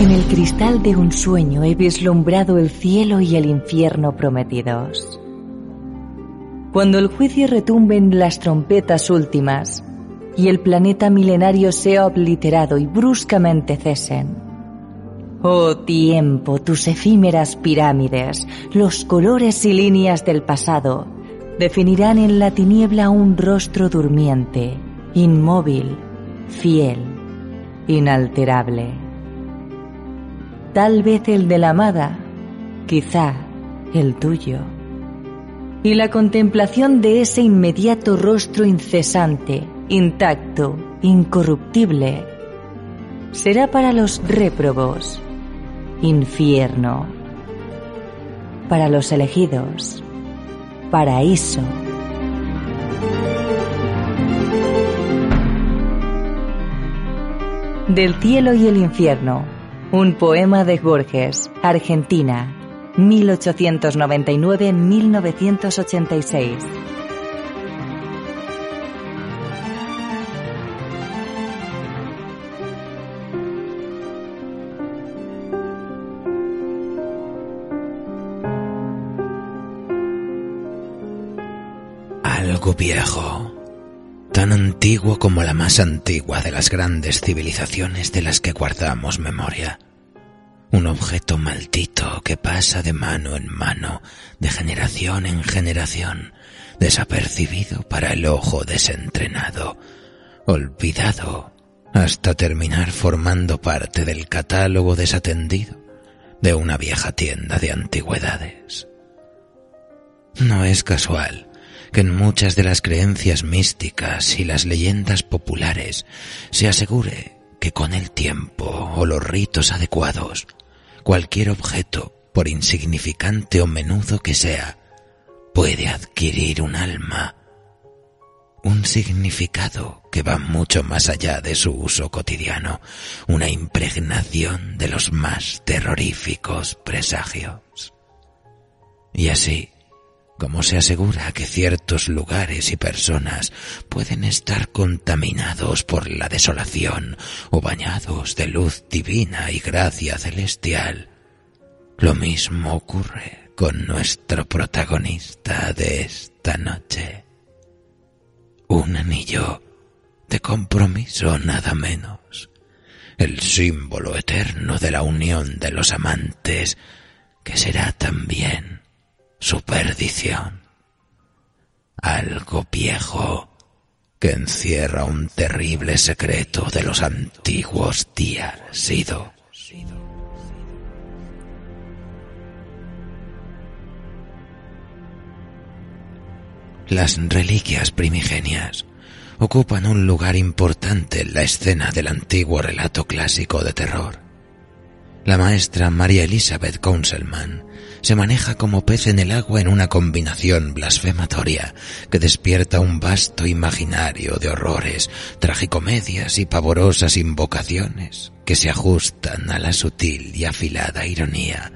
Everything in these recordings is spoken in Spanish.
En el cristal de un sueño he vislumbrado el cielo y el infierno prometidos. Cuando el juicio retumbe en las trompetas últimas y el planeta milenario sea obliterado y bruscamente cesen. Oh tiempo, tus efímeras pirámides, los colores y líneas del pasado, definirán en la tiniebla un rostro durmiente, inmóvil, fiel, inalterable. Tal vez el de la amada, quizá el tuyo. Y la contemplación de ese inmediato rostro incesante, intacto, incorruptible, será para los réprobos infierno, para los elegidos paraíso. Del cielo y el infierno, un poema de Borges, Argentina, 1899-1986. Algo viejo, tan antiguo como la más antigua de las grandes civilizaciones de las que guardamos memoria. Un objeto maldito que pasa de mano en mano, de generación en generación, desapercibido para el ojo desentrenado, olvidado hasta terminar formando parte del catálogo desatendido de una vieja tienda de antigüedades. No es casual que en muchas de las creencias místicas y las leyendas populares se asegure que con el tiempo o los ritos adecuados, cualquier objeto, por insignificante o menudo que sea, puede adquirir un alma, un significado que va mucho más allá de su uso cotidiano, una impregnación de los más terroríficos presagios. Y así, como se asegura que ciertos lugares y personas pueden estar contaminados por la desolación o bañados de luz divina y gracia celestial, lo mismo ocurre con nuestro protagonista de esta noche. Un anillo de compromiso nada menos, el símbolo eterno de la unión de los amantes, que será también su perdición. Algo viejo que encierra un terrible secreto de los antiguos días ido. Las reliquias primigenias ocupan un lugar importante en la escena del antiguo relato clásico de terror. La maestra María Elizabeth Councilman se maneja como pez en el agua en una combinación blasfematoria que despierta un vasto imaginario de horrores, tragicomedias y pavorosas invocaciones que se ajustan a la sutil y afilada ironía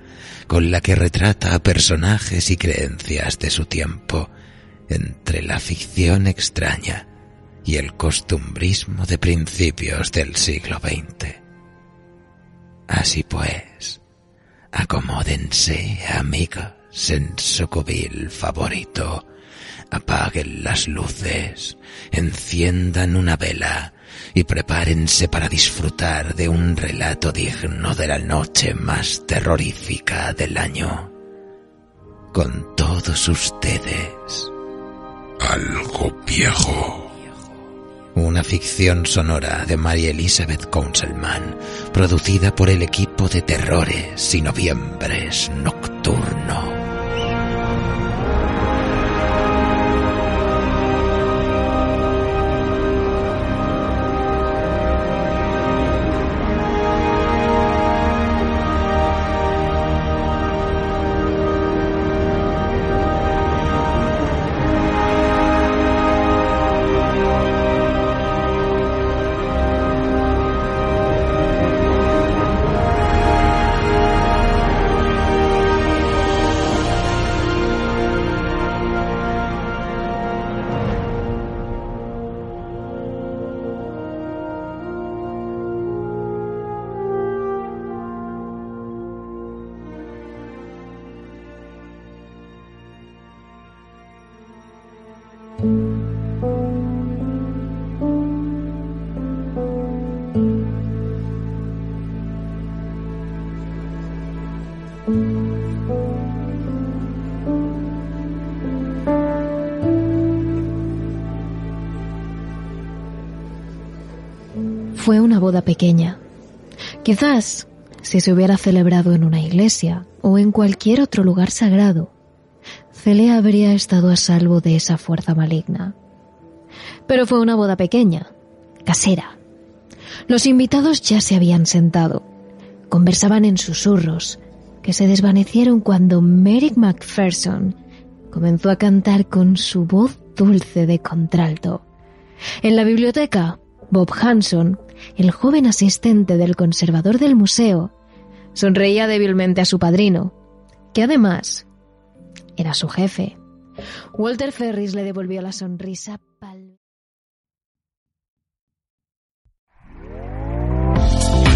con la que retrata a personajes y creencias de su tiempo entre la ficción extraña y el costumbrismo de principios del siglo XX. Así pues, acomódense, amigos, en cubil favorito, apaguen las luces, enciendan una vela y prepárense para disfrutar de un relato digno de la noche más terrorífica del año. Con todos ustedes, algo viejo. Una ficción sonora de María Elizabeth Councilman, producida por el equipo de terrores y noviembres nocturno. Fue una boda pequeña. Quizás, si se hubiera celebrado en una iglesia o en cualquier otro lugar sagrado, Celia habría estado a salvo de esa fuerza maligna. Pero fue una boda pequeña, casera. Los invitados ya se habían sentado. Conversaban en susurros, que se desvanecieron cuando Merrick Macpherson comenzó a cantar con su voz dulce de contralto. En la biblioteca, Bob Hanson, el joven asistente del conservador del museo, sonreía débilmente a su padrino, que además era su jefe. Walter Ferris le devolvió la sonrisa pal